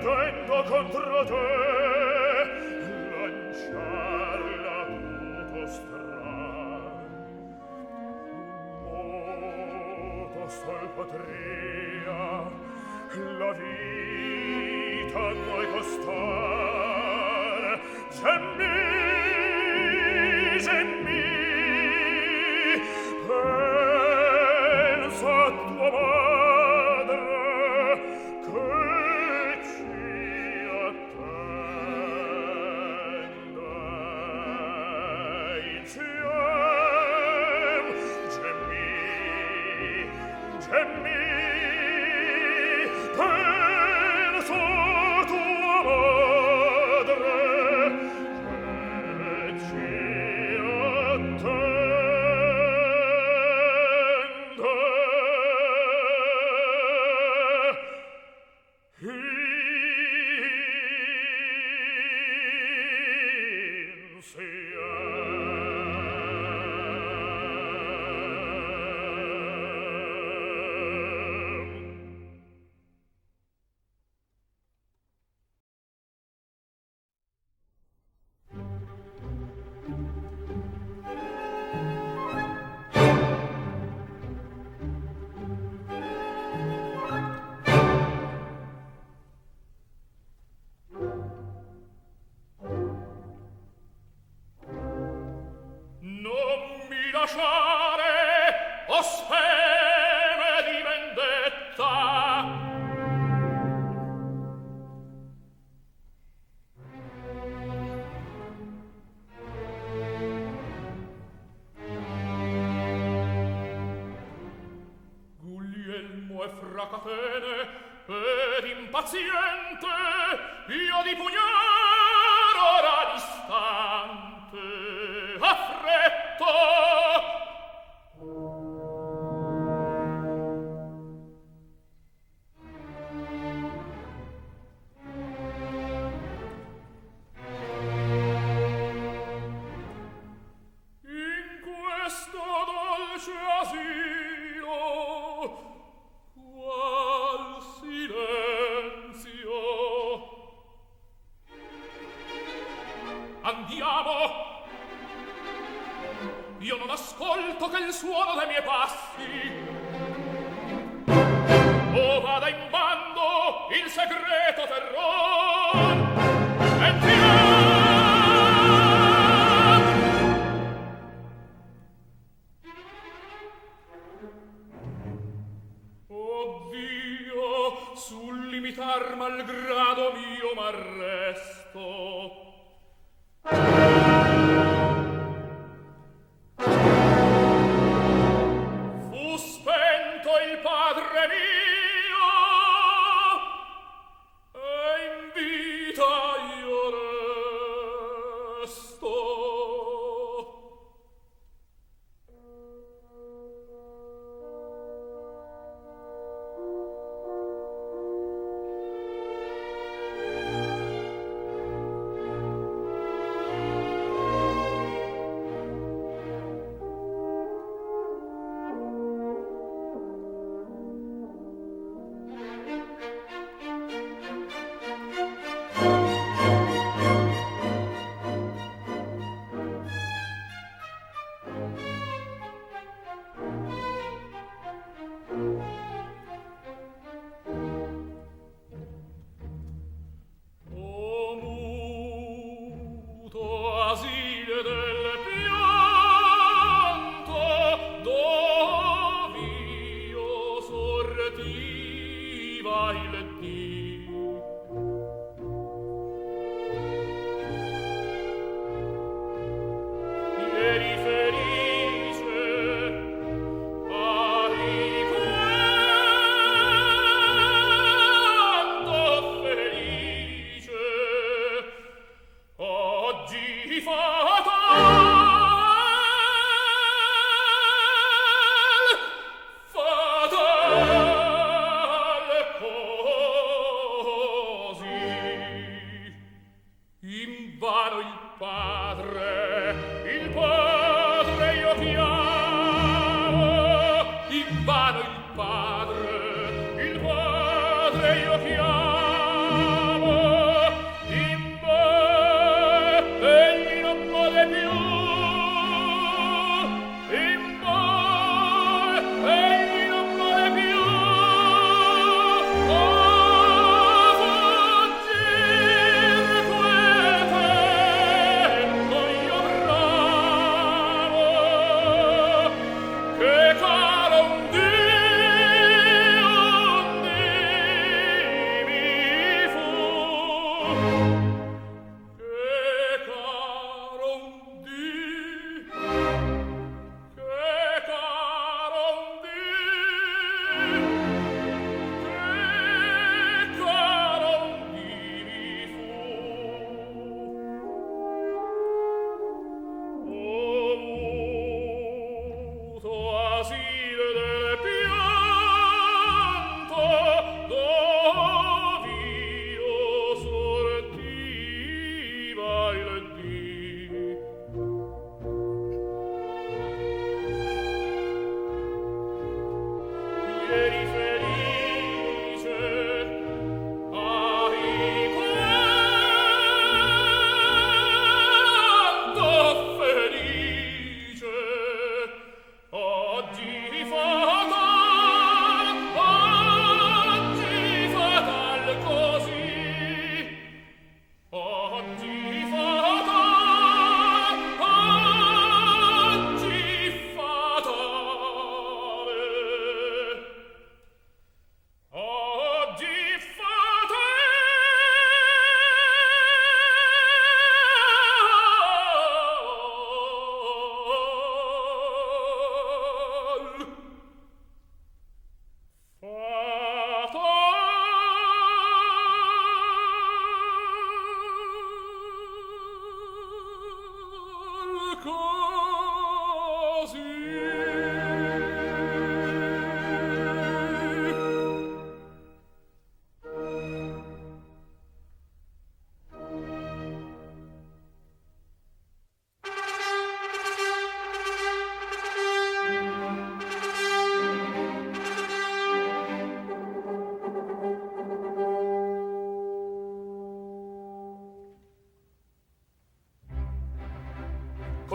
credendo contro te. paziente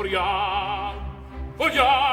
for ya, for ya.